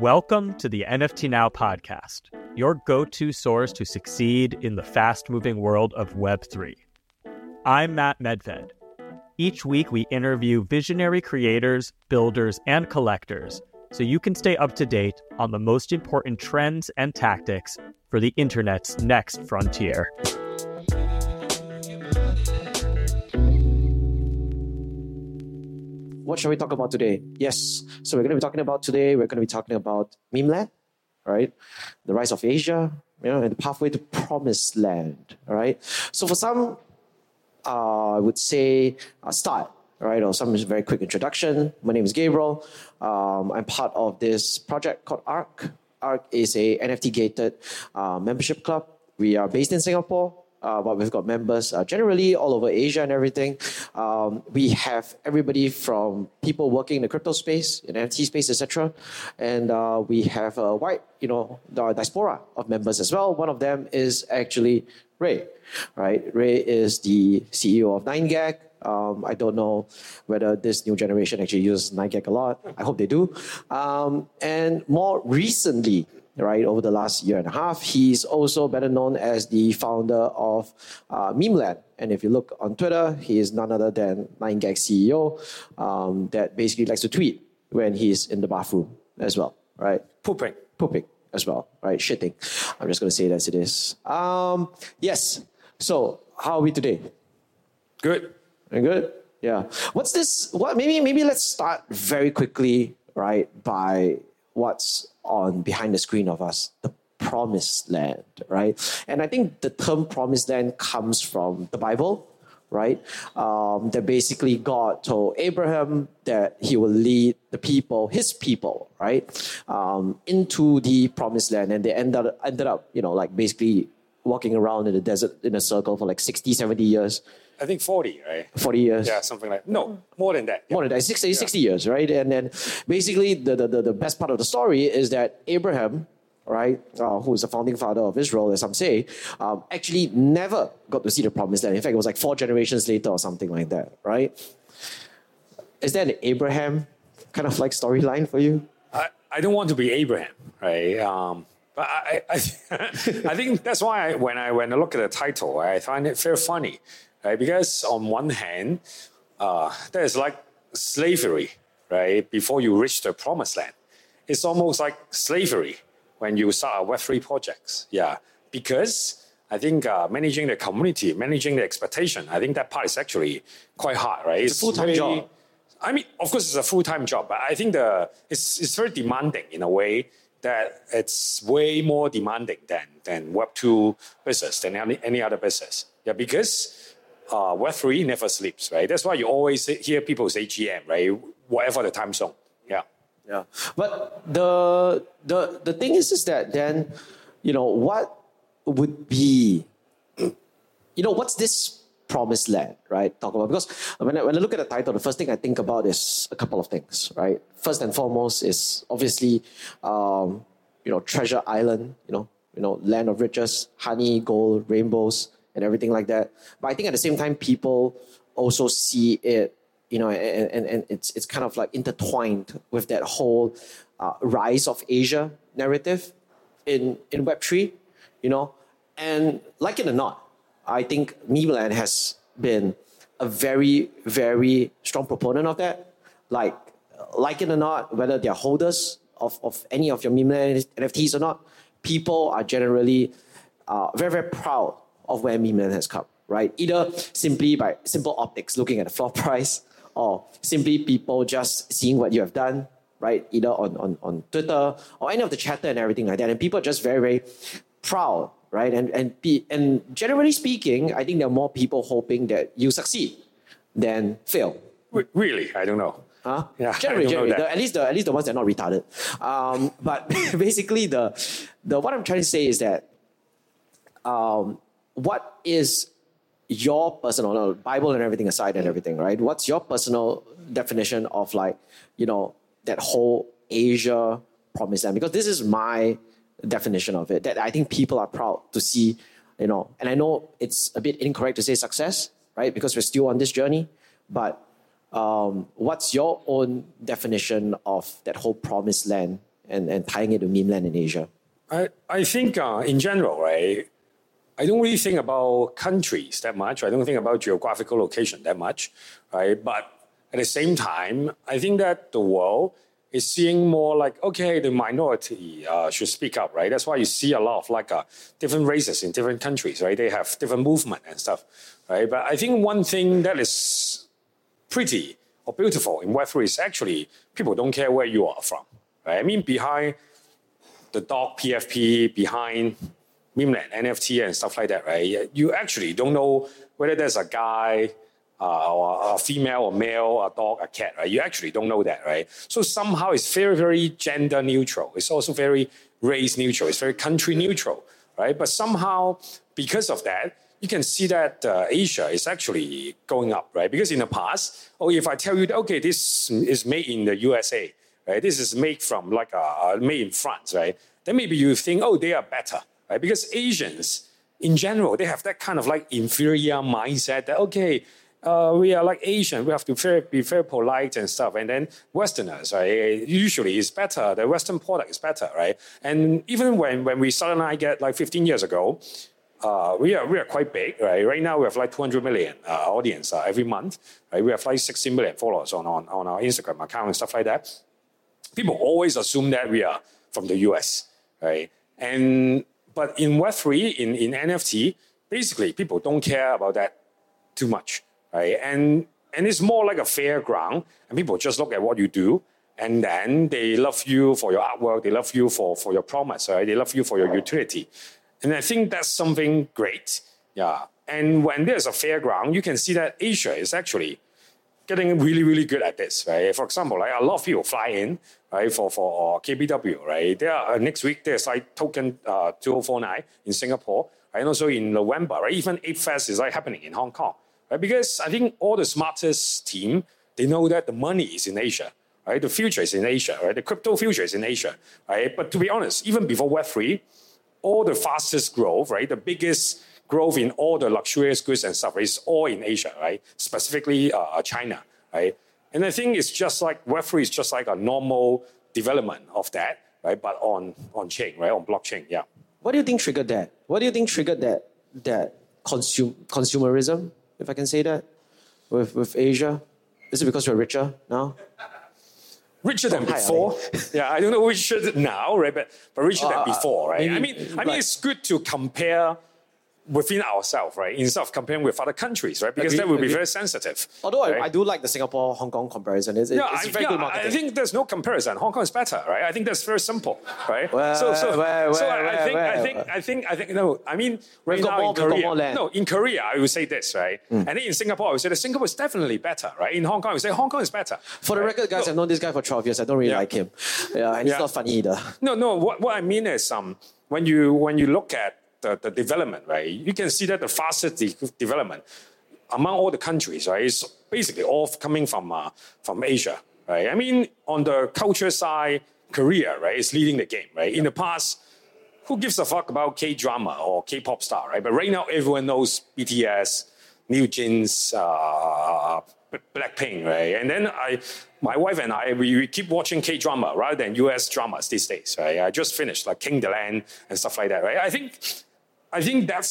Welcome to the NFT Now podcast, your go to source to succeed in the fast moving world of Web3. I'm Matt Medved. Each week, we interview visionary creators, builders, and collectors so you can stay up to date on the most important trends and tactics for the internet's next frontier. What shall we talk about today? Yes, so we're going to be talking about today, we're going to be talking about Memeland, right? The rise of Asia, you know, and the pathway to promised land, right? So for some, uh, I would say uh, start, right? Or some very quick introduction. My name is Gabriel. Um, I'm part of this project called ARC. ARC is a NFT gated uh, membership club. We are based in Singapore uh, but we've got members uh, generally all over Asia and everything. Um, we have everybody from people working in the crypto space, in NFT space, etc., and uh, we have a wide, you know, diaspora of members as well. One of them is actually Ray, right? Ray is the CEO of 9gag. Um, I don't know whether this new generation actually uses 9gag a lot. I hope they do. Um, and more recently, right, over the last year and a half. He's also better known as the founder of uh, Memeland. And if you look on Twitter, he is none other than 9gag CEO um, that basically likes to tweet when he's in the bathroom as well, right? Pooping. Pooping as well, right? Shitting. I'm just going to say it as it is. Um, yes. So, how are we today? Good. And good? Yeah. What's this? What maybe maybe let's start very quickly, right, by what's on behind the screen of us, the promised land, right? And I think the term promised land comes from the Bible, right? Um, that basically God told Abraham that he will lead the people, his people, right, um, into the promised land. And they ended up, ended up, you know, like basically walking around in the desert in a circle for like 60, 70 years. I think 40, right? 40 years. Yeah, something like No, more than that. More than that, 60, 60 years, right? And then basically the, the, the, best part of the story is that Abraham, right, uh, who is the founding father of Israel, as some say, um, actually never got to see the promised land. In fact, it was like four generations later or something like that, right? Is that an Abraham kind of like storyline for you? I, I don't want to be Abraham, right? Um, but I, I, I think that's why I, when I when I look at the title, I find it very funny right? Because on one hand, uh, that is like slavery, right? Before you reach the promised land, it's almost like slavery when you start a Web3 projects. Yeah, because I think uh, managing the community, managing the expectation, I think that part is actually quite hard, right? It's, it's a full time job. I mean, of course, it's a full time job, but I think the it's it's very demanding in a way that it's way more demanding than than Web two business than any, any other business. Yeah, because uh, Web3 never sleeps, right? That's why you always hear people say GM, right? Whatever the time zone. Yeah. Yeah. But the the the thing is is that then, you know, what would be you know, what's this promised land, right? Talk about because when I, when I look at the title, the first thing I think about is a couple of things, right? First and foremost is obviously, um, you know, treasure island, you know, you know, land of riches, honey, gold, rainbows, and everything like that. But I think at the same time, people also see it, you know, and, and, and it's, it's kind of like intertwined with that whole uh, rise of Asia narrative in, in Web3, you know. And like it or not, I think Memeland has been a very, very strong proponent of that. Like, like it or not, whether they're holders of, of any of your Memeland NFTs or not, people are generally uh, very, very proud of where Memeland has come, right? Either simply by simple optics, looking at the floor price, or simply people just seeing what you have done, right? Either on, on, on Twitter or any of the chatter and everything like that. And people are just very, very proud, right? And, and, be, and generally speaking, I think there are more people hoping that you succeed than fail. Really? I don't know. Huh? Yeah, generally, generally the, at least the at least the ones that are not retarded. Um, but basically, the the what I'm trying to say is that um, what is your personal no, Bible and everything aside and everything, right? What's your personal definition of like, you know, that whole Asia promised land? Because this is my definition of it. That I think people are proud to see, you know, and I know it's a bit incorrect to say success, right? Because we're still on this journey. But um, what's your own definition of that whole promised land and, and tying it to Memeland in Asia? I, I think uh, in general, right, I don't really think about countries that much. I don't think about geographical location that much, right? But at the same time, I think that the world is seeing more like, okay, the minority uh, should speak up, right? That's why you see a lot of like uh, different races in different countries, right? They have different movement and stuff, right? But I think one thing that is pretty or beautiful in Web3 is actually people don't care where you are from, right? I mean, behind the dog PFP, behind Memeland, NFT and stuff like that, right? You actually don't know whether there's a guy, uh, or a female or male, a dog, a cat, right? You actually don't know that, right? So somehow it's very, very gender neutral. It's also very race neutral. It's very country neutral, right? But somehow, because of that, you can see that uh, Asia is actually going up, right? Because in the past, oh, if I tell you, okay, this is made in the USA, right? This is made from like a, uh, made in France, right? Then maybe you think, oh, they are better, right? Because Asians, in general, they have that kind of like inferior mindset that okay, uh, we are like Asian, we have to very, be very polite and stuff. And then Westerners, right? Usually it's better. The Western product is better, right? And even when when we started 9gag like 15 years ago, uh, we are we are quite big, right? Right now we have like 200 million uh, audience uh, every month, right? We have like 16 million followers on, on on our Instagram account and stuff like that. People always assume that we are from the US, right? And but in Web3, in, in NFT, basically people don't care about that too much, right? And, and it's more like a fair ground, and people just look at what you do, and then they love you for your artwork, they love you for, for your promise, right? They love you for your utility. And I think that's something great, yeah. And when there's a fair ground, you can see that Asia is actually getting really, really good at this, right? For example, like a lot of people fly in, right, for, for KBW, right? There are, uh, next week, there's like token uh, 2049 in Singapore, right? And also in November, right? Even 8 Fest is like happening in Hong Kong, right? Because I think all the smartest team, they know that the money is in Asia, right? The future is in Asia, right? The crypto future is in Asia, right? But to be honest, even before Web3, all the fastest growth, right? The biggest growth in all the luxurious goods and stuff is all in Asia, right? Specifically uh, China, right? And I think it's just like Web3 is just like a normal development of that, right? But on on chain, right? On blockchain, yeah. What do you think triggered that? What do you think triggered that that consum- consumerism, if I can say that, with with Asia? Is it because we're richer now? richer than before. yeah, I don't know richer now, right? But but richer uh, than before, right? Maybe, I mean, I mean, it's good to compare within ourselves, right? Instead of comparing with other countries, right? Because agreed, that would be very sensitive. Although right? I, I, do like the Singapore Hong Kong comparison. It's, yeah, it's I, very yeah, good marketing. I think there's no comparison. Hong Kong is better, right? I think that's very simple, right? Well, so so, well, so well, I, think I think I think I think no. I mean, right now more, in Korea, no, in Korea I would say this, right? Mm. And then in Singapore I would say that Singapore is definitely better, right? In Hong Kong I would say Hong Kong is better. For the record, guys, no. I've known this guy for 12 years. I don't really yeah. like him. Yeah, and yeah. he's not funny either. No, no. What what I mean is um when you when you look at the, the development, right? You can see that the fastest de- development among all the countries, right, is basically all coming from uh, from Asia, right? I mean, on the culture side, Korea, right, is leading the game, right? In the past, who gives a fuck about K drama or K pop star, right? But right now, everyone knows BTS, NewJeans, uh, Blackpink, right? And then I, my wife and I, we, we keep watching K drama rather than US dramas these days, right? I just finished like King the Land and stuff like that, right? I think I think that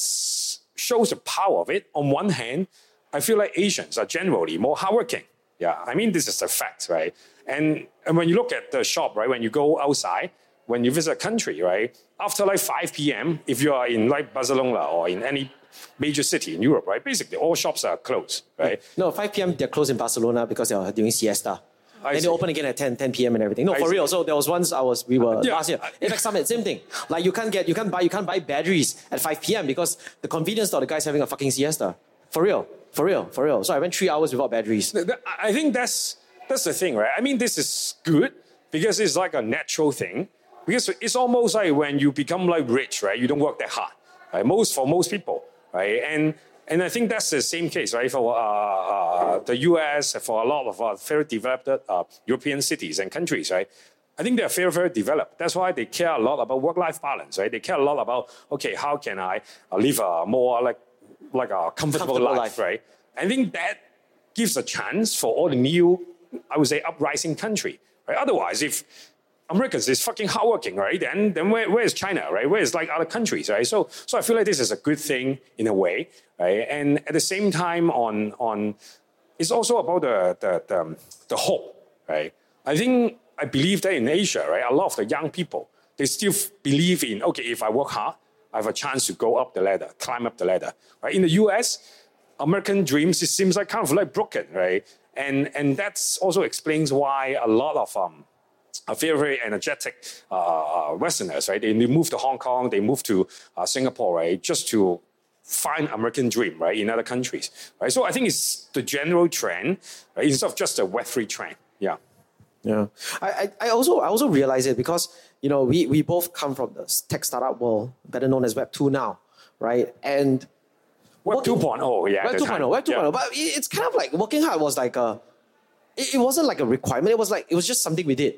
shows the power of it. On one hand, I feel like Asians are generally more hardworking. Yeah, I mean, this is a fact, right? And, and when you look at the shop, right, when you go outside, when you visit a country, right, after like 5 p.m., if you are in like Barcelona or in any major city in Europe, right, basically all shops are closed, right? No, 5 p.m. they're closed in Barcelona because they're doing siesta. I then see. they open again at 10, 10 p.m. and everything. No, I for see. real. So there was once I was we were yeah. last year. Apex Summit, same thing. Like you can't get you can't buy you can't buy batteries at 5 p.m. because the convenience store the guy's having a fucking siesta. For real. For real. For real. So I went three hours without batteries. I think that's that's the thing, right? I mean this is good because it's like a natural thing. Because it's almost like when you become like rich, right? You don't work that hard. Right? Most for most people. Right. And and I think that's the same case, right? For uh, uh, the US, for a lot of uh, very developed uh, European cities and countries, right? I think they're very, very developed. That's why they care a lot about work-life balance, right? They care a lot about, okay, how can I uh, live a more like, like a comfortable, comfortable life, life, right? I think that gives a chance for all the new, I would say, uprising country, right? Otherwise, if Americans is fucking hardworking, right? And then where, where is China, right? Where is like other countries, right? So, so I feel like this is a good thing in a way, right? And at the same time, on on, it's also about the the the, um, the hope, right? I think I believe that in Asia, right, a lot of the young people they still believe in okay, if I work hard, I have a chance to go up the ladder, climb up the ladder, right? In the U.S., American dreams it seems like kind of like broken, right? And and that's also explains why a lot of um are very, very energetic uh, Westerners, right? They, they move to Hong Kong, they move to uh, Singapore, right? Just to find American dream, right? In other countries, right? So I think it's the general trend, right? Instead of just a Web3 trend. Yeah. Yeah. I, I, also I also realize it because, you know, we, we both come from the tech startup world, better known as Web 2 now, right? And Web 2.0, yeah. Web 2.0, Web 2.0. Yeah. But it's kind of like working hard was like a, it, it wasn't like a requirement. It was like, it was just something we did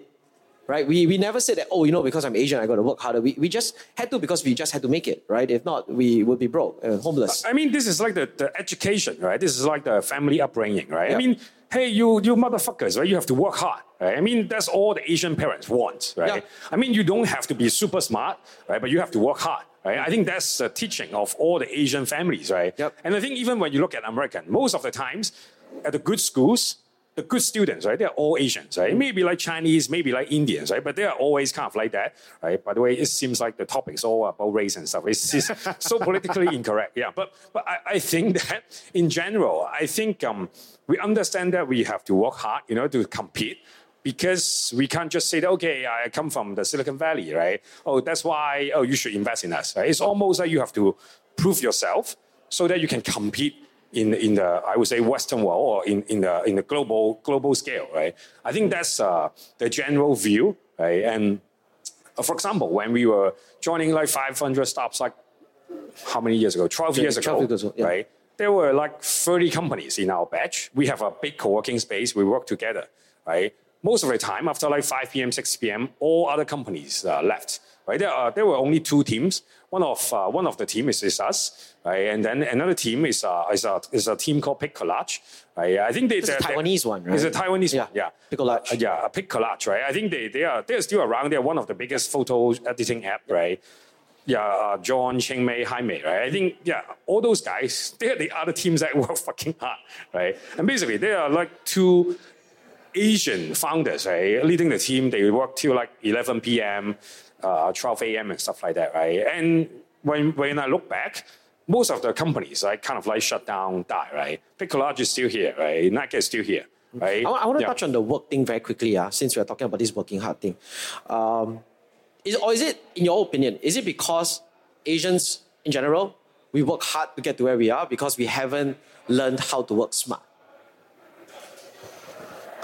right? We, we never said that, oh, you know, because I'm Asian, I got to work harder. We, we just had to because we just had to make it, right? If not, we would be broke and homeless. I mean, this is like the, the education, right? This is like the family upbringing, right? I mean, hey, you, you motherfuckers, right? You have to work hard, right? I mean, that's all the Asian parents want, right? Yeah. I mean, you don't have to be super smart, right? But you have to work hard. Right? I think that's the teaching of all the Asian families, right? Yep. And I think even when you look at American, most of the times at the good schools, the good students, right? They're all Asians, right? Maybe like Chinese, maybe like Indians, right? But they are always kind of like that, right? By the way, it seems like the topic's all about race and stuff. It's, it's so politically incorrect, yeah. But but I, I, think that in general, I think um, we understand that we have to work hard, you know, to compete because we can't just say that, okay, I come from the Silicon Valley, right? Oh, that's why, oh, you should invest in us, right? It's almost like you have to prove yourself so that you can compete in in the I would say Western world or in in the in the global global scale, right? I think that's uh, the general view, right? And uh, for example, when we were joining like 500 startups, like how many years ago? 12 years 12 ago, ago yeah. right? There were like 30 companies in our batch. We have a big co-working space. We work together, right? Most of the time, after like 5 p.m., 6 p.m., all other companies uh, left right? There, are, there were only two teams. One of uh, one of the team is, is us, right? And then another team is uh, is a is a team called PicCollage, right? I think they, it's a Taiwanese one, right? It's a Taiwanese yeah. one, yeah. PicCollage, uh, yeah, PicCollage, right? I think they they are they're still around. They're one of the biggest photo editing app, right? Yeah, uh, John, Cheng Mei, Jaime, right? I think, yeah, all those guys, they're the other teams that work fucking hard, right? And basically, they are like two Asian founders, right? Leading the team, they work till like 11 p.m uh, 12 a.m. and stuff like that, right? And when, when I look back, most of the companies like kind of like shut down, die, right? PicCollage is still here, right? 9gag is still here, right? I, I want to yeah. touch on the work thing very quickly, uh, since we're talking about this working hard thing. Um, is, or is it, in your opinion, is it because Asians in general, we work hard to get to where we are because we haven't learned how to work smart?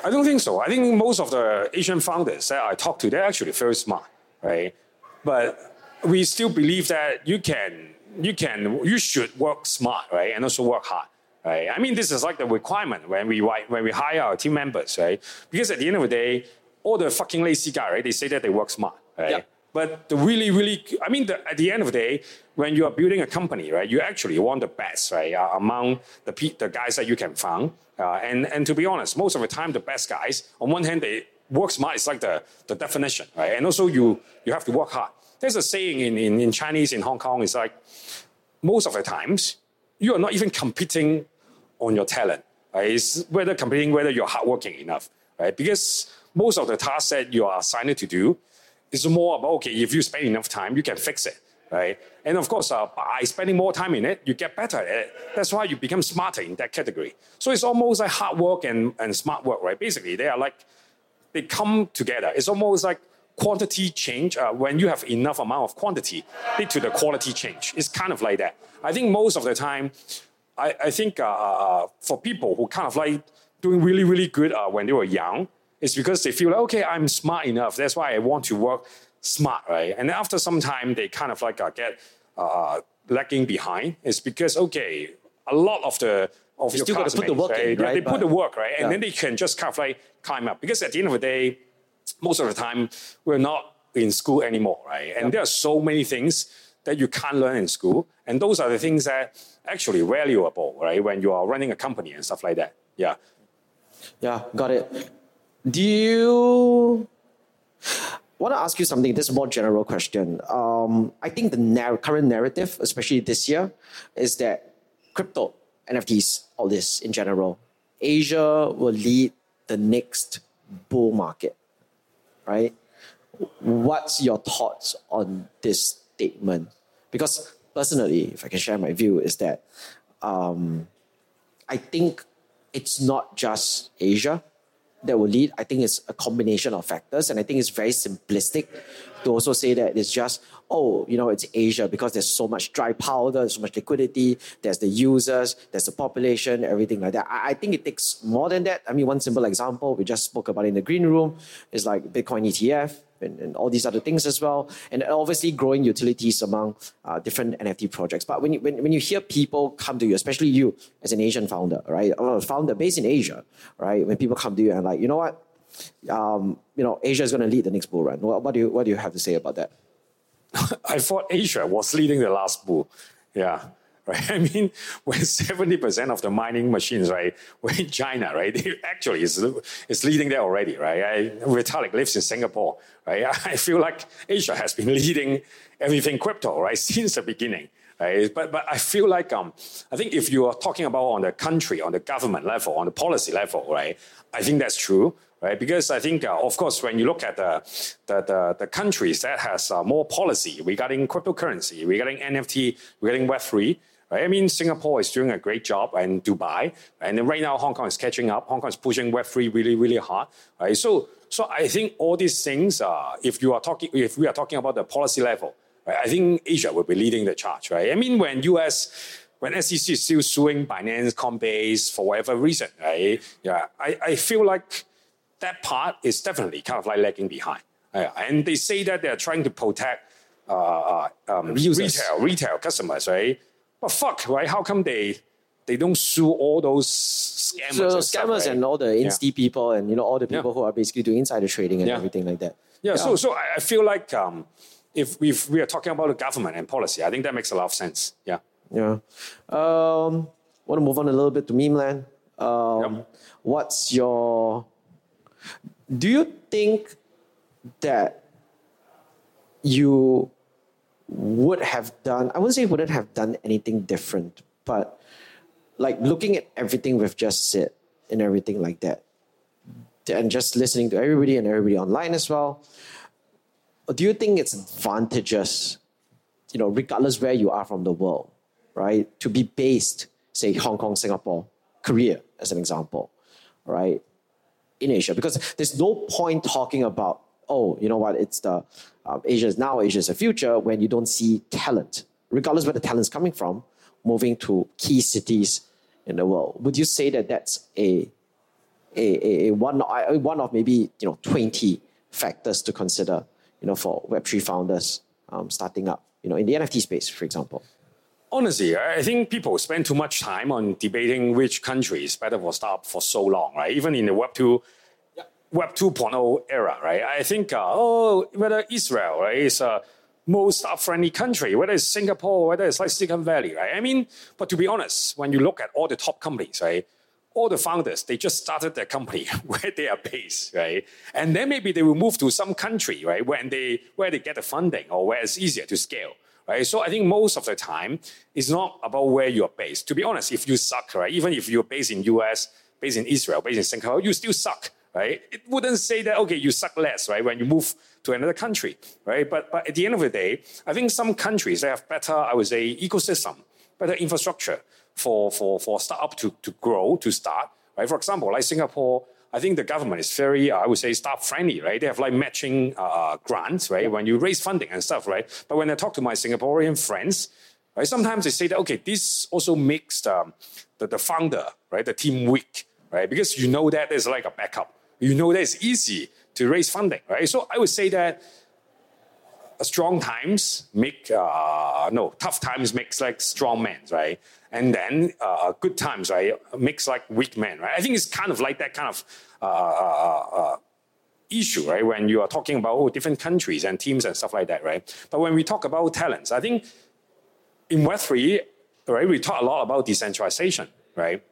I don't think so. I think most of the Asian founders that I talk to, they're actually very smart right? But we still believe that you can, you can, you should work smart, right, and also work hard. Right? I mean, this is like the requirement when we when we hire our team members, right? Because at the end of the day, all the fucking lazy guy, right? They say that they work smart, right? Yep. But the really, really, I mean, the, at the end of the day, when you are building a company, right, you actually want the best, right, uh, among the the guys that you can find. Uh, and and to be honest, most of the time, the best guys, on one hand, they work smart is like the, the definition, right? And also you, you have to work hard. There's a saying in, in, in Chinese in Hong Kong, it's like most of the times you are not even competing on your talent. Right? It's whether competing whether you're hardworking enough, right? Because most of the tasks that you are assigned to do is more about okay, if you spend enough time, you can fix it, right? And of course, uh, by spending more time in it, you get better at it. That's why you become smarter in that category. So it's almost like hard work and, and smart work, right? Basically, they are like they come together. It's almost like quantity change uh, when you have enough amount of quantity lead to the quality change. It's kind of like that. I think most of the time, I, I think uh, uh, for people who kind of like doing really, really good uh, when they were young, it's because they feel like, okay, I'm smart enough. That's why I want to work smart, right? And after some time, they kind of like uh, get uh, lagging behind. It's because, okay, a lot of the of you your still got to put the work right? in, right? They, put the work, right? And yeah. then they can just kind of like climb up. Because at the end of the day, most of the time, we're not in school anymore, right? And yeah. there are so many things that you can't learn in school. And those are the things that actually valuable, right? When you are running a company and stuff like that. Yeah. Yeah, got it. Do you want to ask you something. This is a more general question. Um, I think the narr- current narrative, especially this year, is that crypto, NFTs, all this in general, Asia will lead the next bull market, right? What's your thoughts on this statement? Because personally, if I can share my view, is that um, I think it's not just Asia that will lead. I think it's a combination of factors, and I think it's very simplistic to also say that it's just oh, you know, it's Asia because there's so much dry powder, so much liquidity, there's the users, there's the population, everything like that. I, I think it takes more than that. I mean, one simple example we just spoke about in the green room is like Bitcoin ETF and, and all these other things as well. And obviously growing utilities among uh, different NFT projects. But when you, when, when you hear people come to you, especially you as an Asian founder, right, or founder based in Asia, right, when people come to you and like, you know what, um, you know, Asia is going to lead the next bull run. What, what, do you, what do you have to say about that? I thought Asia was leading the last bull. Yeah right? I mean, when 70% of the mining machines, right, were in China, right, actually is, is leading there already, right? I, Vitalik lives in Singapore, right? I feel like Asia has been leading everything crypto, right, since the beginning. Right? But, but I feel like um, I think if you are talking about on the country, on the government level, on the policy level, right, I think that's true right? Because I think, uh, of course, when you look at the, the, the, the countries that has uh, more policy regarding cryptocurrency, regarding NFT, regarding Web3, Right? I mean, Singapore is doing a great job, and Dubai, and then right now Hong Kong is catching up. Hong Kong is pushing Web three really, really hard. Right? So, so I think all these things, uh, if you are talking, if we are talking about the policy level, right, I think Asia will be leading the charge. Right? I mean, when US when SEC is still suing Binance, Coinbase for whatever reason, right? Yeah, I, I feel like that part is definitely kind of like lagging behind. Yeah, and they say that they're trying to protect uh, uh um, retail retail customers, right? But fuck, right? How come they they don't sue all those scammers? So and scammers right? and all the insti yeah. people and you know all the people yeah. who are basically doing insider trading and yeah. everything like that. Yeah, So so I feel like um, if we we are talking about the government and policy, I think that makes a lot of sense. Yeah. Yeah. Um, want to move on a little bit to Memeland. Um, yep. What's your? Do you think that you would have done, I wouldn't say wouldn't have done anything different, but like looking at everything we've just said and everything like that, and just listening to everybody and everybody online as well, do you think it's advantageous, you know, regardless where you are from the world, right, to be based, say, Hong Kong, Singapore, Korea, as an example, right, in Asia? Because there's no point talking about, oh, you know what, it's the um, Asia is now, Asia is the future, when you don't see talent, regardless where the talent is coming from, moving to key cities in the world. Would you say that that's a, a, a, one, one of maybe you know 20 factors to consider you know, for Web3 founders um, starting up you know, in the NFT space, for example? Honestly, I think people spend too much time on debating which country is better for startup for so long, right? Even in the Web2 Web 2.0 era, right? I think, uh, oh, whether Israel, right, is a most friendly country, whether it's Singapore, whether it's like Silicon Valley, right? I mean, but to be honest, when you look at all the top companies, right, all the founders, they just started their company where they are based, right? And then maybe they will move to some country, right, when they, where they get the funding or where it's easier to scale. Right? So I think most of the time it's not about where you're based. To be honest, if you suck, right, even if you're based in US, based in Israel, based in Singapore, you still suck right? It wouldn't say that, okay, you suck less, right, when you move to another country, right? But, but at the end of the day, I think some countries, they have better, I would say, ecosystem, better infrastructure for, for, for startup to, to grow, to start, right? For example, like Singapore, I think the government is very, I would say, startup friendly, right? They have like matching uh, grants, right? When you raise funding and stuff, right? But when I talk to my Singaporean friends, right, sometimes they say that, okay, this also makes the, the, the founder, right, the team weak, right? Because you know that there's like a backup, you know that it's easy to raise funding, right? So I would say that strong times make uh, no tough times makes like strong men, right? And then uh, good times, right, makes like weak men, right? I think it's kind of like that kind of uh, uh, uh, issue, right? When you are talking about oh, different countries and teams and stuff like that, right? But when we talk about talents, I think in Web three, right, we talk a lot about decentralization, right?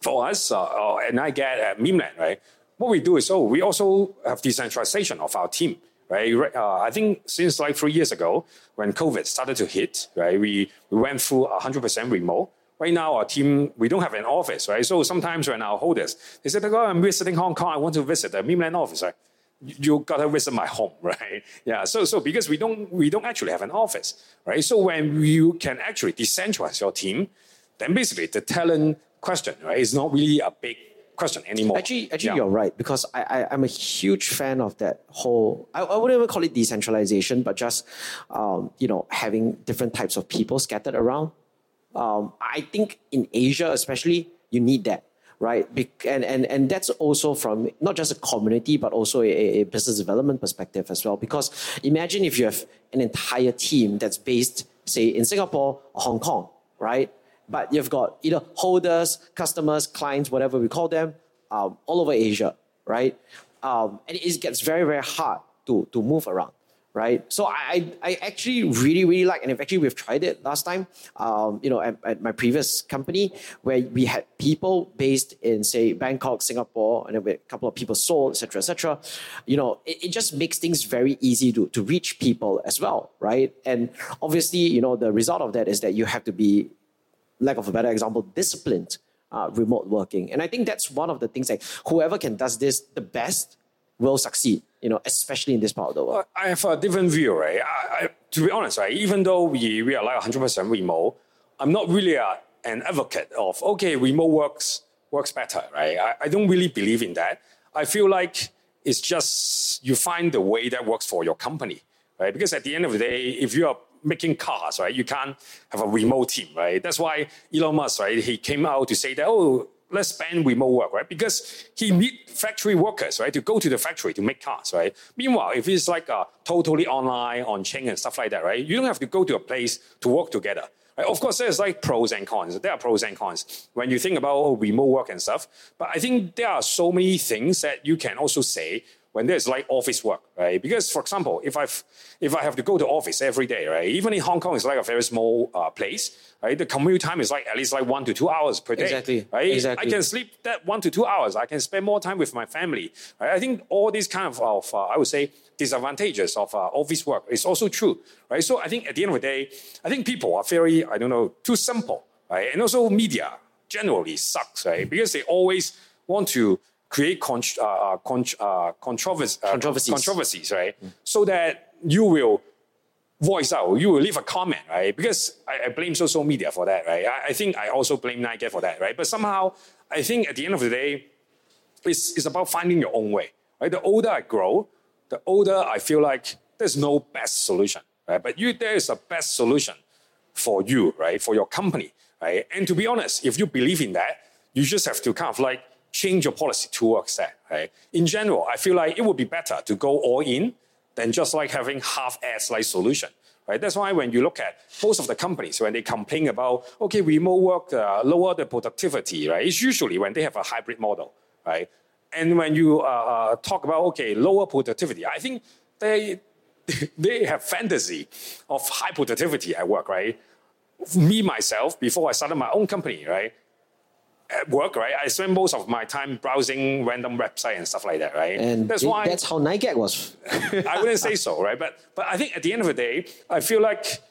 For us, and 9gag at Memeland, right? What we do is, oh, we also have decentralization of our team, right? Uh, I think since like three years ago, when COVID started to hit, right, we, we went through 100% remote. Right now, our team, we don't have an office, right? So sometimes when our holders, they say, oh, I'm visiting Hong Kong, I want to visit the Memeland office, right? You gotta visit my home, right? Yeah. So, so because we don't, we don't actually have an office, right? So when you can actually decentralize your team, then basically the talent question, right, is not really a big question anymore. Actually, actually, Yeah. you're right because I, I I'm a huge fan of that whole. I, I wouldn't even call it decentralization, but just um, you know having different types of people scattered around. Um, I think in Asia, especially, you need that, right? And and and that's also from not just a community, but also a, a business development perspective as well. Because imagine if you have an entire team that's based, say, in Singapore or Hong Kong, right? But you've got either holders, customers, clients, whatever we call them, um, all over Asia, right? Um, and it gets very, very hard to, to move around, right? So I, I actually really, really like, and actually we've tried it last time, um, you know, at, at my previous company where we had people based in, say, Bangkok, Singapore, and a couple of people Seoul, etc., etc. You know, it, it just makes things very easy to, to reach people as well, right? And obviously, you know, the result of that is that you have to be lack of a better example, disciplined uh, remote working. And I think that's one of the things like whoever can does this the best will succeed, you know, especially in this part of the world. I have a different view, right? I, I, to be honest, right, even though we, we are like 100% remote, I'm not really a, an advocate of, okay, remote works works better, right? I, I don't really believe in that. I feel like it's just you find the way that works for your company, right? Because at the end of the day, if you are making cars, right, you can't have a remote team, right? That's why Elon Musk, right, he came out to say that, oh, let's ban remote work, right? Because he need factory workers, right, to go to the factory to make cars, right? Meanwhile, if it's like a totally online, on chain and stuff like that, right, you don't have to go to a place to work together. Right? Of course, there's like pros and cons. There are pros and cons when you think about oh, remote work and stuff. But I think there are so many things that you can also say when there's like office work, right? Because for example, if I've if I have to go to office every day, right? Even in Hong Kong, it's like a very small uh, place, right? The commute time is like at least like one to two hours per day, Exactly, right? exactly. I can sleep that one to two hours. I can spend more time with my family. Right? I think all these kind of, of uh, I would say, disadvantages of uh, office work is also true, right? So I think at the end of the day, I think people are very, I don't know, too simple, right? And also media generally sucks, right? Because they always want to create con- uh, con- uh, controversy, uh, Controversies. controversies, right? So that you will voice out, you will leave a comment, right? Because I, I blame social media for that, right? I, I think I also blame Nike for that, right? But somehow, I think at the end of the day, it's, it's about finding your own way, right? The older I grow, the older I feel like there's no best solution, right? But you, there is a best solution for you, right? For your company, right? And to be honest, if you believe in that, you just have to kind of like change your policy towards that, right? In general, I feel like it would be better to go all in than just like having half-ass like solution. Right? That's why when you look at most of the companies, when they complain about, okay, remote work uh, lower the productivity, right? It's usually when they have a hybrid model, right? And when you uh, uh, talk about, okay, lower productivity, I think they, they have fantasy of high productivity at work, right? Me, myself, before I started my own company, right? At work, right? I spend most of my time browsing random website and stuff like that, right? And that's it- why that's how 9gag was. I wouldn't say so, right? But but I think at the end of the day, I feel like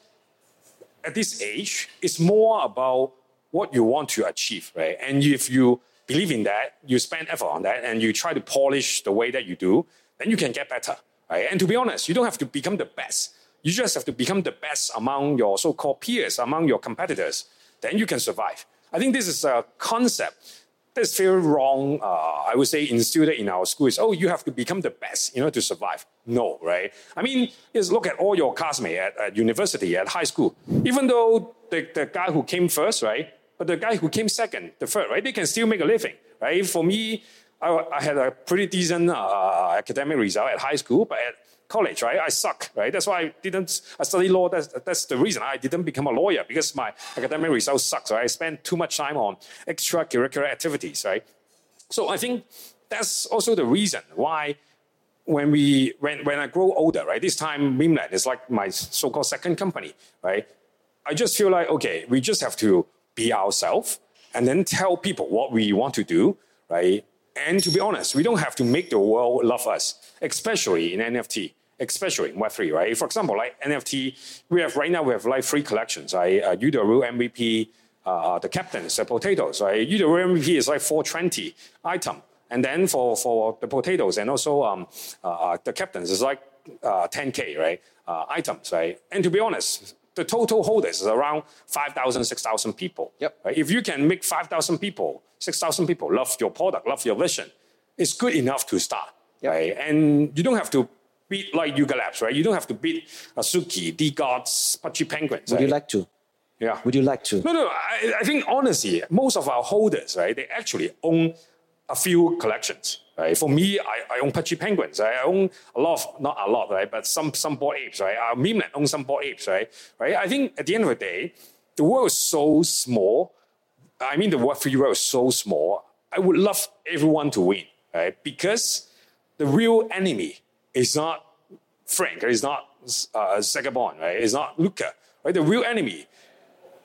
at this age, it's more about what you want to achieve, right? And if you believe in that, you spend effort on that, and you try to polish the way that you do, then you can get better, right? And to be honest, you don't have to become the best. You just have to become the best among your so-called peers, among your competitors. Then you can survive. I think this is a concept that's very wrong. Uh, I would say instilled in our schools. Oh, you have to become the best, you know, to survive. No, right? I mean, just look at all your classmates at, at university, at high school. Even though the, the guy who came first, right, but the guy who came second, the third, right, they can still make a living, right? For me, I, I had a pretty decent uh, academic result at high school, but at college, right? I suck, right? That's why I didn't, I studied law. That's, that's the reason I didn't become a lawyer because my academic results sucks, right? I spent too much time on extracurricular activities, right? So I think that's also the reason why when we, when, when I grow older, right? This time Memeland is like my so-called second company, right? I just feel like, okay, we just have to be ourselves and then tell people what we want to do, right? And to be honest, we don't have to make the world love us, especially in NFT. Especially in Web3, right? For example, like NFT, we have right now we have like three collections, right? Uh, you the real MVP, uh, the Captainz, the Potatoz, right? You the real MVP is like 420 item. And then for, for the Potatoz and also um, uh, the Captainz is like uh, 10K, right? Uh, items, right? And to be honest, the total holders is around 5,000, 6,000 people. Yep. Right? If you can make 5,000 people, 6,000 people love your product, love your vision, it's good enough to start. Yep. Right? And you don't have to beat like Yuga Labs, right? You don't have to beat Azuki, DeGods, Pudgy Penguins. Would right? you like to? Yeah. Would you like to? No, no. I, I think honestly, most of our holders, right, they actually own a few collections. Right? For me, I, I own Pudgy Penguins. Right? I own a lot of, not a lot, right, but some some bored apes. Right? Our Memeland owns some bored apes. Right? Right? I think at the end of the day, the world is so small. I mean, the Web3 world is so small. I would love everyone to win, right? Because the real enemy is not Frank, it's not uh, Zagabond, right? It's not Luca, right? The real enemy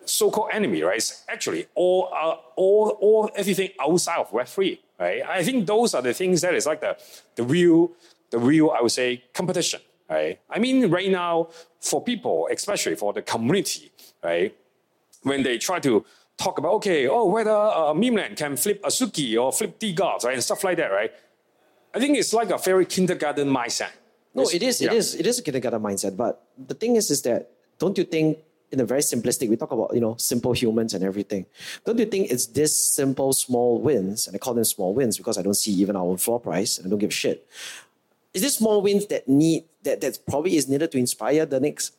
so-called enemy, right? Is actually all, uh, all, all, everything outside of Web three, right? I think those are the things that is like the, the real, the real, I would say, competition, right? I mean, right now, for people, especially for the community, right? When they try to talk about, okay, oh, whether uh, Memeland can flip Azuki or flip DeGods, right? And stuff like that, right? I think it's like a very kindergarten mindset. No, It's- it is. It yeah. is. It is a kindergarten mindset. But the thing is, is that don't you think, in a very simplistic, we talk about you know simple humans and everything. Don't you think it's this simple small wins, and I call them small wins because I don't see even our own floor price, and I don't give a shit. Is this small wins that need that that probably is needed to inspire the next,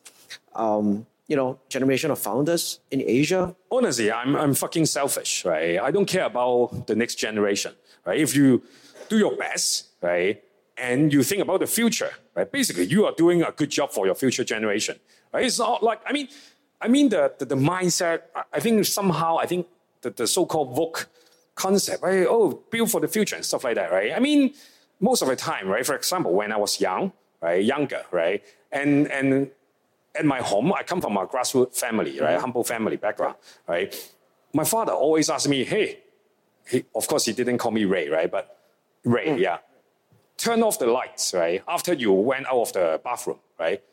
um, you know, generation of founders in Asia? honestly, I'm, I'm fucking selfish, right? I don't care about the next generation, right? If you do your best, right, and you think about the future, right, basically you are doing a good job for your future generation, right? It's not like, I mean, I mean the, the, the mindset, I- think somehow, I think the, the so-called Vogue concept, right? Oh, build for the future and stuff like that, right? I mean, most of the time, right? For example, when I was young, right, younger, right, and and at my home, I come from a grassroots family, right, mm-hmm. humble family background, right. My father always asked me, "Hey, he, of course he didn't call me Ray, right, but Ray, mm. yeah, turn off the lights, right, after you went out of the bathroom, right."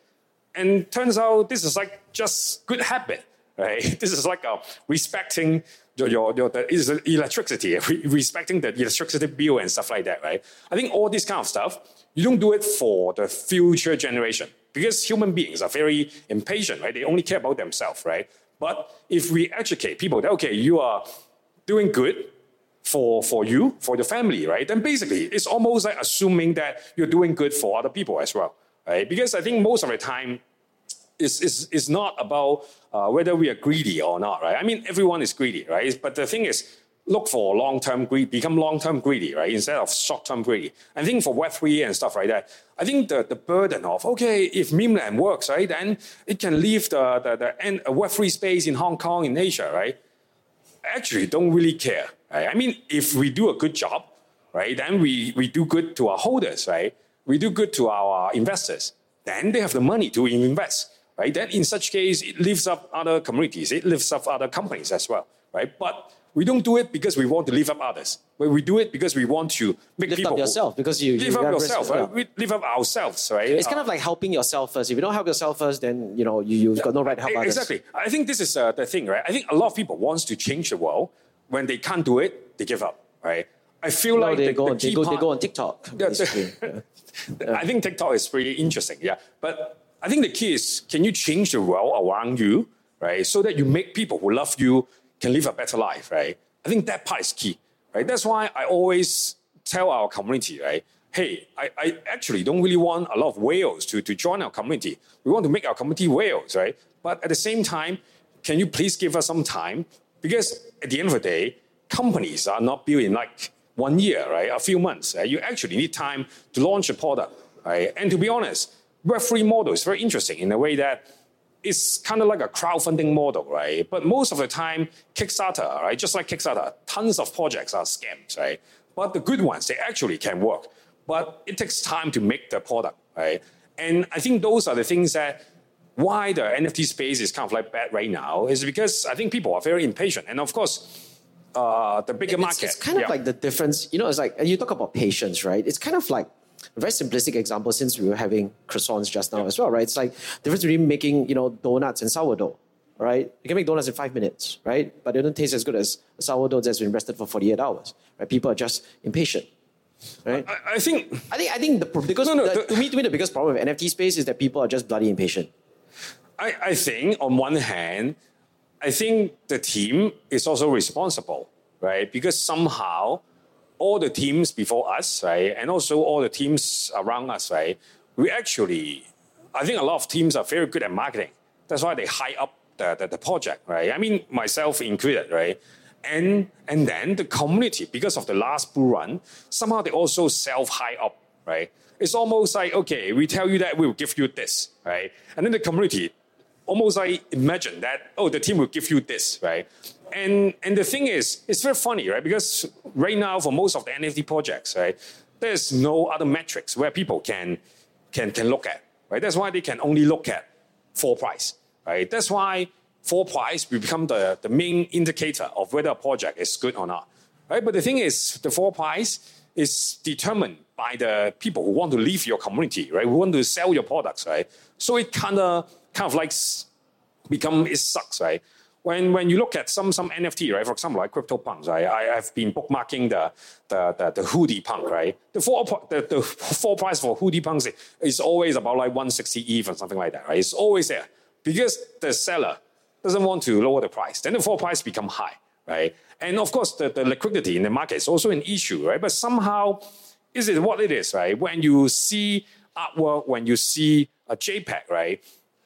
And turns out this is like just good habit, right? This is like a respecting your, your, your the, is electricity, respecting the electricity bill and stuff like that, right? I think all this kind of stuff, you don't do it for the future generation because human beings are very impatient, right? They only care about themselves, right? But if we educate people that, okay, you are doing good, for for you, for your family, right? Then basically it's almost like assuming that you're doing good for other people as well, right? Because I think most of the time it's, it's, it's not about uh, whether we are greedy or not, right? I mean, everyone is greedy, right? But the thing is, look for long-term greed, become long-term greedy, right? Instead of short-term greedy. I think for Web3 and stuff like that, I think the, the burden of, okay, if Memeland works, right, then it can leave the, the, the end, Web3 space in Hong Kong, in Asia, right? actually don't really care. Right? I mean, if we do a good job, right, then we, we do good to our holders, right? We do good to our investors. Then they have the money to invest, right? Then in such case, it lifts up other communities, it lifts up other companies as well, right? But we don't do it because we want to lift up others. But we do it because we want to make Lift people up yourself because you lift you up yourself, risk- right? We lift up ourselves, right? It's Uh, kind of like helping yourself first. If you don't help yourself first, then you know you, you've got no right to help E- others. Exactly. I think this is uh, the thing, right? I think a lot of people wants to change the world. When they can't do it, they give up, right? I feel No, like they the, go the on, they key go, they go on TikTok. Yeah, basically. I think TikTok is pretty interesting, yeah. But I think the key is can you change the world around you, right? So that you make people who love you can live a better life, right? I think that part is key, right? That's why I always tell our community, right? Hey, I, I actually don't really want a lot of whales to, to join our community. We want to make our community whales, right? But at the same time, can you please give us some time? Because at the end of the day, companies are not built in like one year, right? A few months. right? You actually need time to launch a product, right? And to be honest, Web3 model is very interesting in a way that it's kind of like a crowdfunding model, right? But most of the time, Kickstarter, right? Just like Kickstarter, tons of projects are scams, right? But the good ones, they actually can work. But it takes time to make the product, right? And I think those are the things that why the NFT space is kind of like bad right now is because I think people are very impatient. And of course, uh, the bigger It's- market. It's, kind of yeah. like the difference. You know, it's like you talk about patience, right? It's kind of like a very simplistic example since we were having croissants just now as well, right? It's like the difference between making, you know, donuts and sourdough, right? You can make donuts in five minutes, right? But they don't taste as good as a sourdough that's been rested for 48 hours, right? People are just impatient. Right? I, I think I think I think the because No, no, the- the- to me to me the biggest problem with NFT space is that people are just bloody impatient. I, I think on one hand, I think the team is also responsible, right? Because somehow all the teams before us, right, and also all the teams around us, right, we actually, I think a lot of teams are very good at marketing. That's why they high up the, the, the project, right? I mean, myself included, right? And and then the community, because of the last bull run, somehow they also self high up, right? It's almost like, okay, we tell you that we will give you this, right? And then the community almost like imagine that oh the team will give you this right? And and the thing is it's very funny right? Because right now for most of the nft projects right there's no other metrics where people can can can look at right? That's why they can only look at floor price right? That's why floor price will become the the main indicator of whether a project is good or not right? But the thing is the floor price is determined by the people who want to leave your community right? Who want to sell your products right? So it kind of kind of like become it sucks, right? When when you look at some some NFT, right? For example, like CryptoPunks, right? I, I've been bookmarking the the the, the hoodie punk, right? The full the, the full price for hoodie punks is always about like 160 ETH or something like that, right? It's always there because the seller doesn't want to lower the price. Then the full price become high, right? And of course, the, the liquidity in the market is also an issue, right? But somehow, is it what it is, right? When you see artwork, when you see a JPEG, right?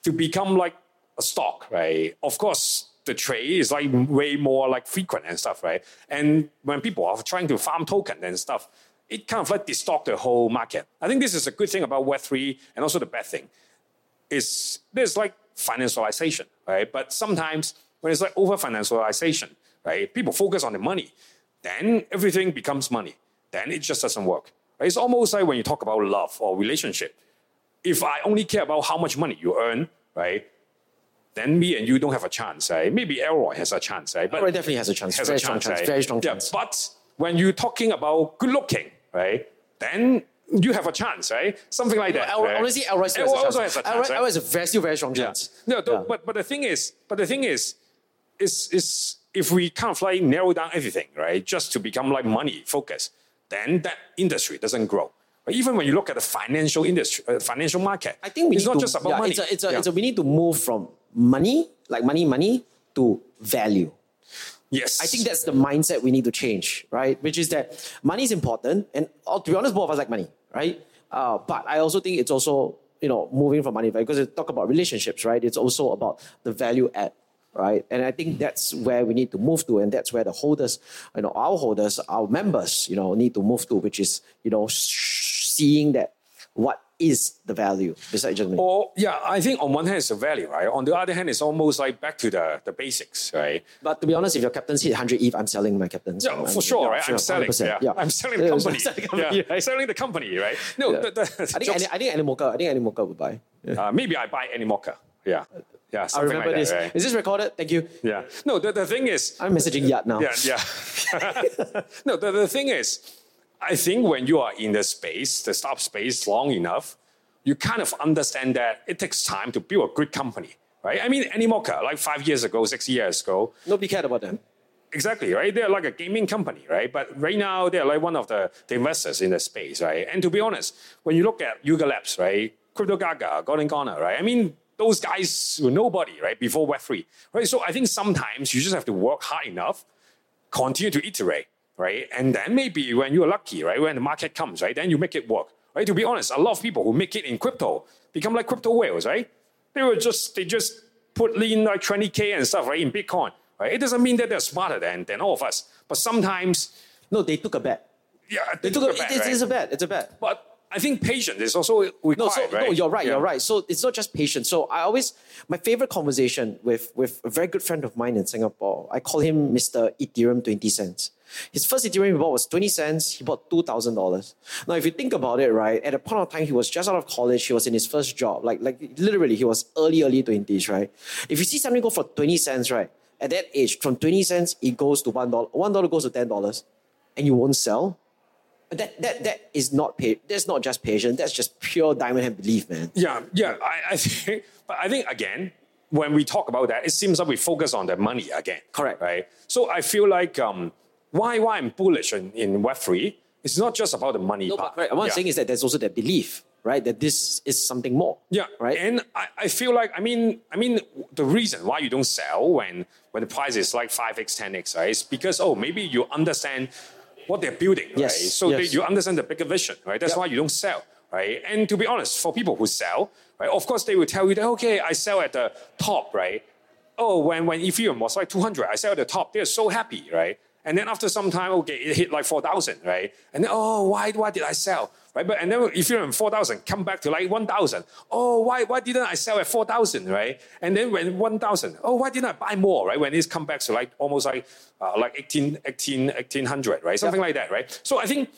To become like a stock, right? Of course, the trade is like way more like frequent and stuff, right? And when people are trying to farm token and stuff, it kind of like distort the whole market. I think this is a good thing about Web3 and also the bad thing is there's like financialization, right? But sometimes when it's like over financialization, right? People focus on the money, then everything becomes money. Then it just doesn't work. Right? It's almost like when you talk about love or relationship. If I only care about how much money you earn, right? Then me and you don't have a chance, right? Maybe Elroy has a chance, right? But Elroy definitely has a chance. has Very a strong chance, chance. right? Very strong yeah, chance. But when you're talking about good looking, right? Then you have a chance, right? Something like that. El- right? honestly, Elroy still Elroy has a also chance. has a Elroy, chance. right? Elroy has a very, still very strong Yeah. chance. No, Yeah. but but the thing is, but the thing is, is is if we kind of like narrow down everything, right, just to become like money focused, then that industry doesn't grow. But even when you look at the financial industry, uh, financial market, I think we it's need not to, just about yeah, money. It's a, it's a, Yeah. it's a, we need to move from money, like money, money, to value. yes, I think that's the mindset we need to change, right? Which is that money is important, and uh, to be honest, both of us like money, right? Uh, but I also think it's also you know moving from money value, because it talk about relationships, right? It's also about the value add, right? And I think that's where we need to move to, and that's where the holders, you know, our holders, our members, you know, need to move to, which is you know sh- seeing that what is the value besides just money. Or yeah, I think on one hand it's a value, right? On the other hand, it's almost like back to the, the basics, right? But to be honest, if your Captainz hit 100 ETH, I'm selling my Captainz. Yeah, for sure, yeah, right? I'm selling. 100%, Yeah. I'm selling the company. selling the company, yeah. right? Selling the company, right? No, Yeah. the, the, I think, jokes- I think Animoca, I think Animoca would buy. uh, maybe I buy Animoca. Yeah, yeah, I remember like this. right? Is this recorded? Thank you. Yeah. No, the, the thing is, I'm messaging Yat now. yeah, yeah. no, the, the thing is, I think when you are in the space, the startup space long enough, you kind of understand that it takes time to build a good company, right? I mean, Animoca, like five years ago, six years ago, Nobody cared about them. Exactly, right? They're like a gaming company, right? But right now, they're like one of the, the investors in the space, right? And to be honest, when you look at Yuga Labs, right? Crypto Gaga, Gordon Goner, right? I mean, those guys were nobody, right? Before Web3, right? So I think sometimes you just have to work hard enough, continue to iterate, right? And then maybe when you're lucky, right? When the market comes, right? Then you make it work, right? To be honest, a lot of people who make it in crypto become like crypto whales, right? They were just, they just put in like 20K and stuff, right? In Bitcoin, right? It doesn't mean that they're smarter than, than all of us. But sometimes, No, they took a bet. yeah, They took a, bet, it- it's, right? it's a bet. It's a bet. But I think patience is also required, No, so, right? no, you're right. Yeah. You're right. So it's not just patience. So I always, my favorite conversation with with a very good friend of mine in Singapore. I call him Mr. Ethereum Twenty Cents. His first Ethereum he bought was twenty cents. He bought two thousand dollars. Now, if you think about it, right, at a point of time he was just out of college. He was in his first job. Like like literally, he was early early twenties, right? If you see something go for twenty cents, right, at that age, from twenty cents it goes to one dollar. One dollar goes to ten dollars, and you won't sell But that that that is not that's not just patience. That's just pure diamond hand belief, man. Yeah, yeah. I, I think, but I think again, when we talk about that, it seems like we focus on the money again. Correct. Right. So I feel like um, why why I'm bullish in, in Web three. It's not just about the money No, part. but right, what I'm Yeah. saying is that there's also that belief, right? That this is something more. Yeah, Right. And I, I feel like I mean I mean the reason why you don't sell when when the price is like five x ten x right is because oh maybe you understand what they're building Yes, right so they, you understand the bigger vision right that's Yep. why you don't sell right and to be honest for people who sell right of course they will tell you that okay I sell at the top right oh when when Ethereum was like two hundred I sell at the top they're so happy right and then after some time okay it hit like four thousand right and then oh why why did I sell right? But and then Ethereum four thousand come back to like one thousand. Oh, why why didn't I sell at four thousand, right? And then when one thousand, oh, why didn't I buy more, right? When it's come back to like almost like uh, like 18, 18, 1800, right? Something like that, right? So I think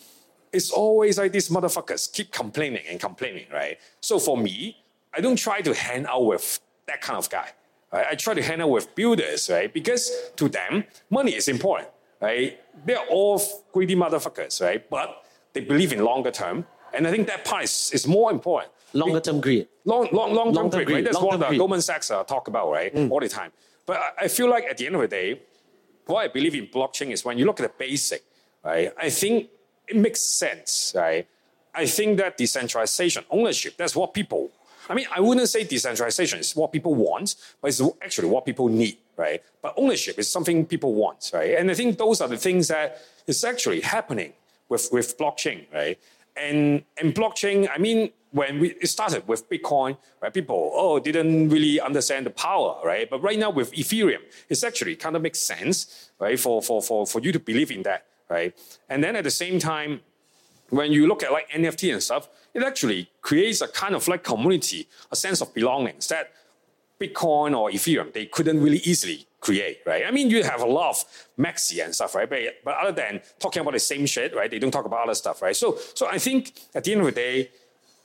it's always like these motherfuckers keep complaining and complaining, right? So for me, I don't try to hang out with that kind of guy. Right? I try to hang out with builders, right? Because to them, money is important, right? They're all greedy motherfuckers, right? But they believe in longer term. And I think that part is, is more important. Longer term greed. Long, long, long term greed, right? That's what long-term the greed. Goldman Sachs uh, talk about, right? All the time. But I, I feel like at the end of the day, what I believe in blockchain is when you look at the basic, right? I think it makes sense, right? I think that decentralization, ownership, that's what people, I mean, I wouldn't say decentralization is what people want, but it's actually what people need, right? But ownership is something people want, right? And I think those are the things that is actually happening with, with blockchain, right? And, and blockchain, I mean, when we it started with Bitcoin, right? People, oh, didn't really understand the power, right? But right now with Ethereum, it's actually kind of makes sense, right? For, for, for, for you to believe in that, right? And then at the same time, when you look at like NFT and stuff, it actually creates a kind of like community, a sense of belongings that Bitcoin or Ethereum, they couldn't really easily create, right? I mean, you have a lot of Maxi and stuff, right? But, but other than talking about the same shit, right? They don't talk about other stuff, right? So, so I think at the end of the day,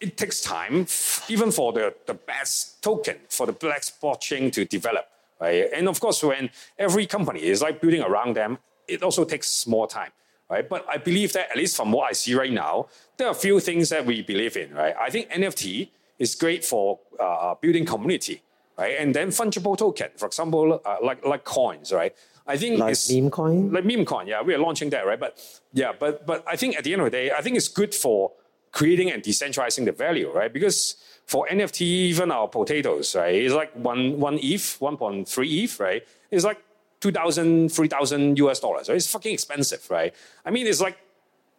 it takes time, even for the, the best token, for the black blockchain to develop, right? And of course, when every company is like building around them, it also takes more time, right? But I believe that at least from what I see right now, there are a few things that we believe in, right? I think NFT is great for uh, building community, right? And then fungible token, for example, uh, like like coins, right? I think Like it's meme coin? like meme coin. Yeah, we are launching that, right? But yeah, but but I think at the end of the day, I think it's good for creating and decentralizing the value, right? Because for NFT, even our Potatoz, right, it's like one one ETH, one point three ETH, right? It's like 2,000, 3,000 US dollars. Right? It's fucking expensive, right? I mean, it's like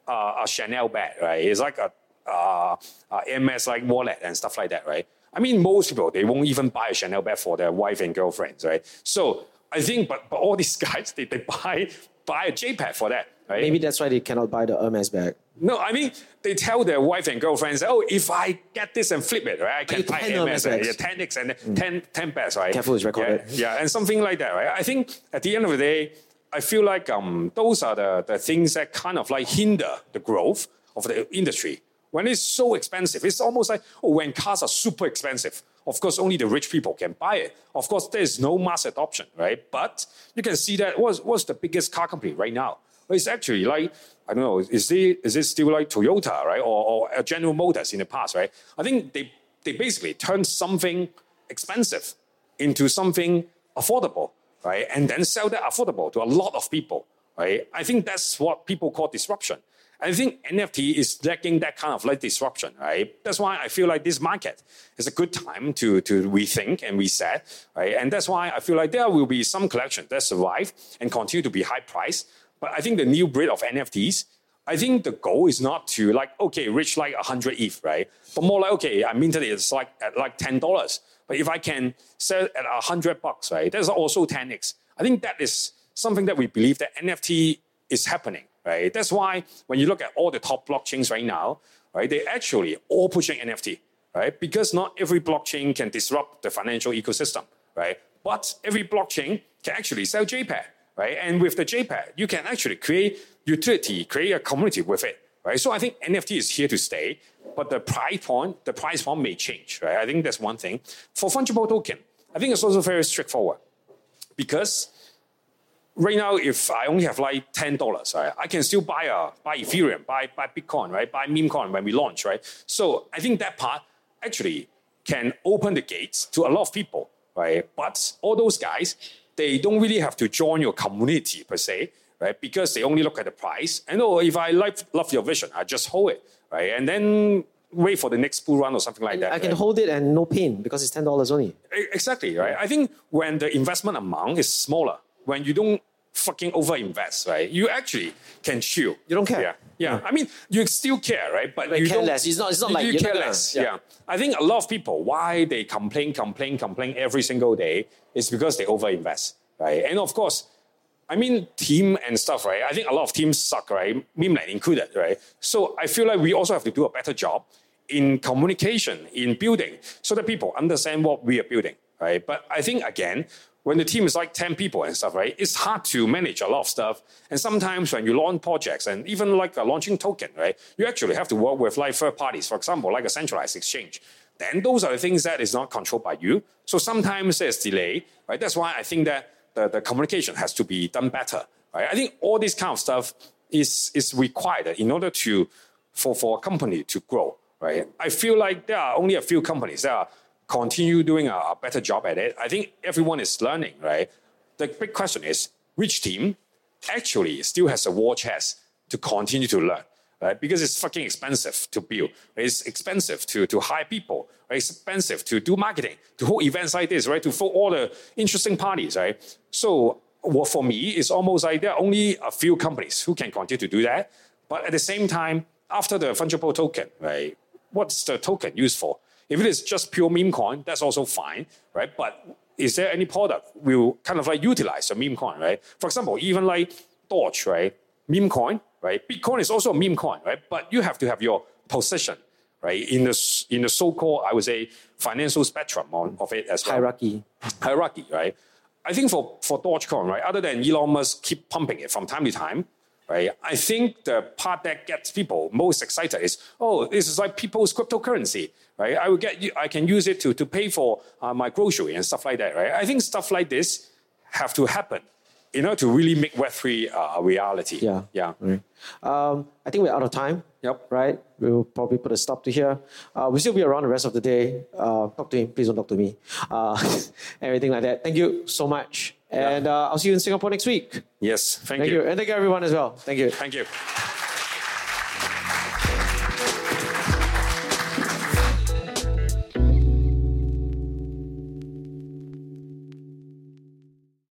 uh, a Chanel bag, right? It's like a, uh, a Hermes like wallet and stuff like that, right? I mean, most people they won't even buy a Chanel bag for their wife and girlfriends, right? So I think, but but all these guys they, they buy buy a JPEG for that, right? Maybe that's why they cannot buy the Hermes bag. No, I mean they tell their wife and girlfriends, oh, if I get this and flip it, right, I can buy Hermes yeah, 10x and 10, 10 bags, right? Careful, it's recorded. Yeah, yeah, and something like that, right? I think at the end of the day, I feel like um, those are the, the things that kind of like hinder the growth of the industry. When it's so expensive, it's almost like oh, when cars are super expensive. Of course, only the rich people can buy it. Of course, there's no mass adoption, right? But you can see that what's, what's the biggest car company right now? It's actually like, I don't know, is it, is it still like Toyota, right? Or, or General Motors in the past, right? I think they, they basically turned something expensive into something affordable, right? And then sell that affordable to a lot of people, right? I think that's what people call disruption. I think NFT is lacking that kind of like disruption, right? That's why I feel like this market is a good time to, to rethink and reset, right? And that's why I feel like there will be some collection that survive and continue to be high price. But I think the new breed of NFTs, I think the goal is not to like, okay, reach like 100 ETH, right? But more like, okay, I minted it, it's like at like $10. But if I can sell at 100 bucks, right? That's also 10x. I think that is something that we believe that NFT is happening, right? That's why when you look at all the top blockchains right now, right, they actually all pushing NFT, right? Because not every blockchain can disrupt the financial ecosystem, right? But every blockchain can actually sell JPEG, right? And with the JPEG, you can actually create utility, create a community with it, right? So I think NFT is here to stay, but the price point, the price point may change, right? I think that's one thing. For fungible token, I think it's also very straightforward because right now, if I only have like ten dollars, right, I can still buy a buy Ethereum, buy buy Bitcoin, right, buy meme coin when we launch, right. So I think that part actually can open the gates to a lot of people, right. But all those guys, they don't really have to join your community per se, right, because they only look at the price. And oh, if I like love your vision, I just hold it, right, and then wait for the next bull run or something like that. I can right? hold it and no pain because it's ten dollars only. Exactly, right? I think when the investment amount is smaller, when you don't fucking overinvest, right? You actually can chill. You don't care. Yeah. Yeah. I mean, you still care, right? But But you care don't, less. It's not- it's not you, like you you're care gonna- less. yeah. Yeah. I think a lot of people, why they complain, complain, complain every single day is because they overinvest, right? And of course, I mean, team and stuff, right? I think a lot of teams suck, right? Memeland included, right? So I feel like we also have to do a better job in communication, in building, so that people understand what we are building, right? But I think, again, when the team is like 10 people and stuff, right, it's hard to manage a lot of stuff. And sometimes when you launch projects and even like a launching token, right, you actually have to work with like third parties, for example, like a centralized exchange. Then those are the things that is not controlled by you. So sometimes there's delay, right? That's why I think that the, the communication has to be done better, right? I think all this kind of stuff is, is required in order to, for, for a company to grow, right? I feel like there are only a few companies that are continue doing a, better job at it. I think everyone is learning, right? The big question is which team actually still has a war chest to continue to learn, right? Because it's fucking expensive to build. It's expensive to, to hire people. Right? It's expensive to do marketing, to hold events like this, right? To hold all the interesting parties, right? So what for me, it's almost like there are only a few companies who can continue to do that. But at the same time, after the fungible token, right? What's the token used for? If it is just pure meme coin, that's also fine, right? But is there any product will kind of like utilize a meme coin, right? For example, even like Doge, right? Meme coin, right? Bitcoin is also a meme coin, right? But you have to have your position, right? In the in the so-called, I would say, financial spectrum on, of it as well Hierarchy. hierarchy, right? I think for, for Dogecoin, right, other than Elon Musk keep pumping it from time to time, right, I think the part that gets people most excited is, oh, this is like people's cryptocurrency, right? I will get, I can use it to, to pay for uh, my grocery and stuff like that, right? I think stuff like this have to happen in order to really make Web3 uh, a reality. Yeah. Yeah. Um, I think we're out of time. Yep. Right? We'll probably put a stop to here. Uh, we'll still be around the rest of the day. Uh, talk to him. Please don't talk to me. Uh, everything like that. Thank you so much. And uh, I'll see you in Singapore next week. Yes. Thank, Thank you. you. And thank you everyone as well. Thank you. Thank you.